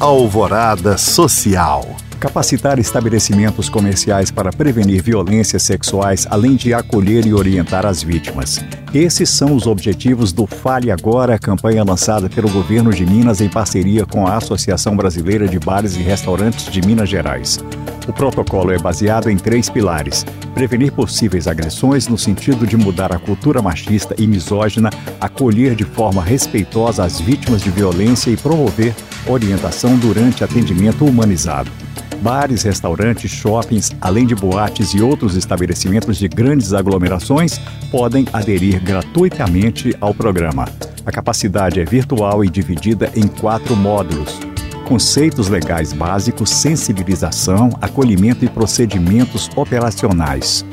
Alvorada Social. Capacitar estabelecimentos comerciais para prevenir violências sexuais, além de acolher e orientar as vítimas. Esses são os objetivos do Fale Agora, campanha lançada pelo governo de Minas em parceria com a Associação Brasileira de Bares e Restaurantes de Minas Gerais. O protocolo é baseado em três pilares: prevenir possíveis agressões no sentido de mudar a cultura machista e misógina, acolher de forma respeitosa as vítimas de violência e promover orientação durante atendimento humanizado. Bares, restaurantes, shoppings, além de boates e outros estabelecimentos de grandes aglomerações podem aderir gratuitamente ao programa. A capacidade é virtual e dividida em quatro módulos. Conceitos legais básicos, sensibilização, acolhimento e procedimentos operacionais.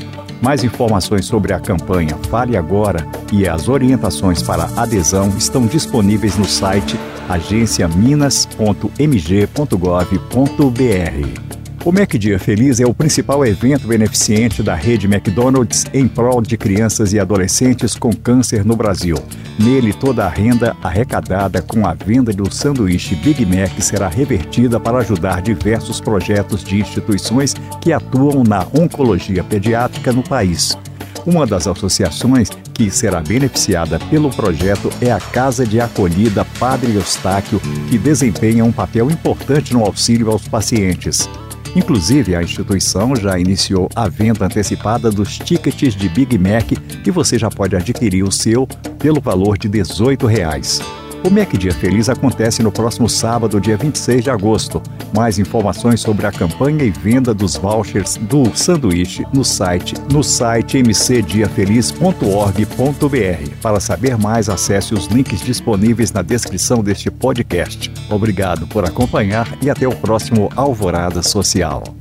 Mais informações sobre a campanha Fale Agora e as orientações para adesão estão disponíveis no site agenciaminas.mg.gov.br. O Mac Dia Feliz é o principal evento beneficente da rede McDonald's em prol de crianças e adolescentes com câncer no Brasil. Nele, toda a renda arrecadada com a venda do sanduíche Big Mac será revertida para ajudar diversos projetos de instituições que atuam na oncologia pediátrica no país. Uma das associações que será beneficiada pelo projeto é a Casa de Acolhida Padre Eustáquio, que desempenha um papel importante no auxílio aos pacientes. Inclusive, a instituição já iniciou a venda antecipada dos tickets de Big Mac e você já pode adquirir o seu pelo valor de 18 reais. O Mac Dia Feliz acontece no próximo sábado, dia 26 de agosto. Mais informações sobre a campanha e venda dos vouchers do sanduíche no site no site mcdiafeliz.org.br. Para saber mais, acesse os links disponíveis na descrição deste podcast. Obrigado por acompanhar e até o próximo Alvorada Social.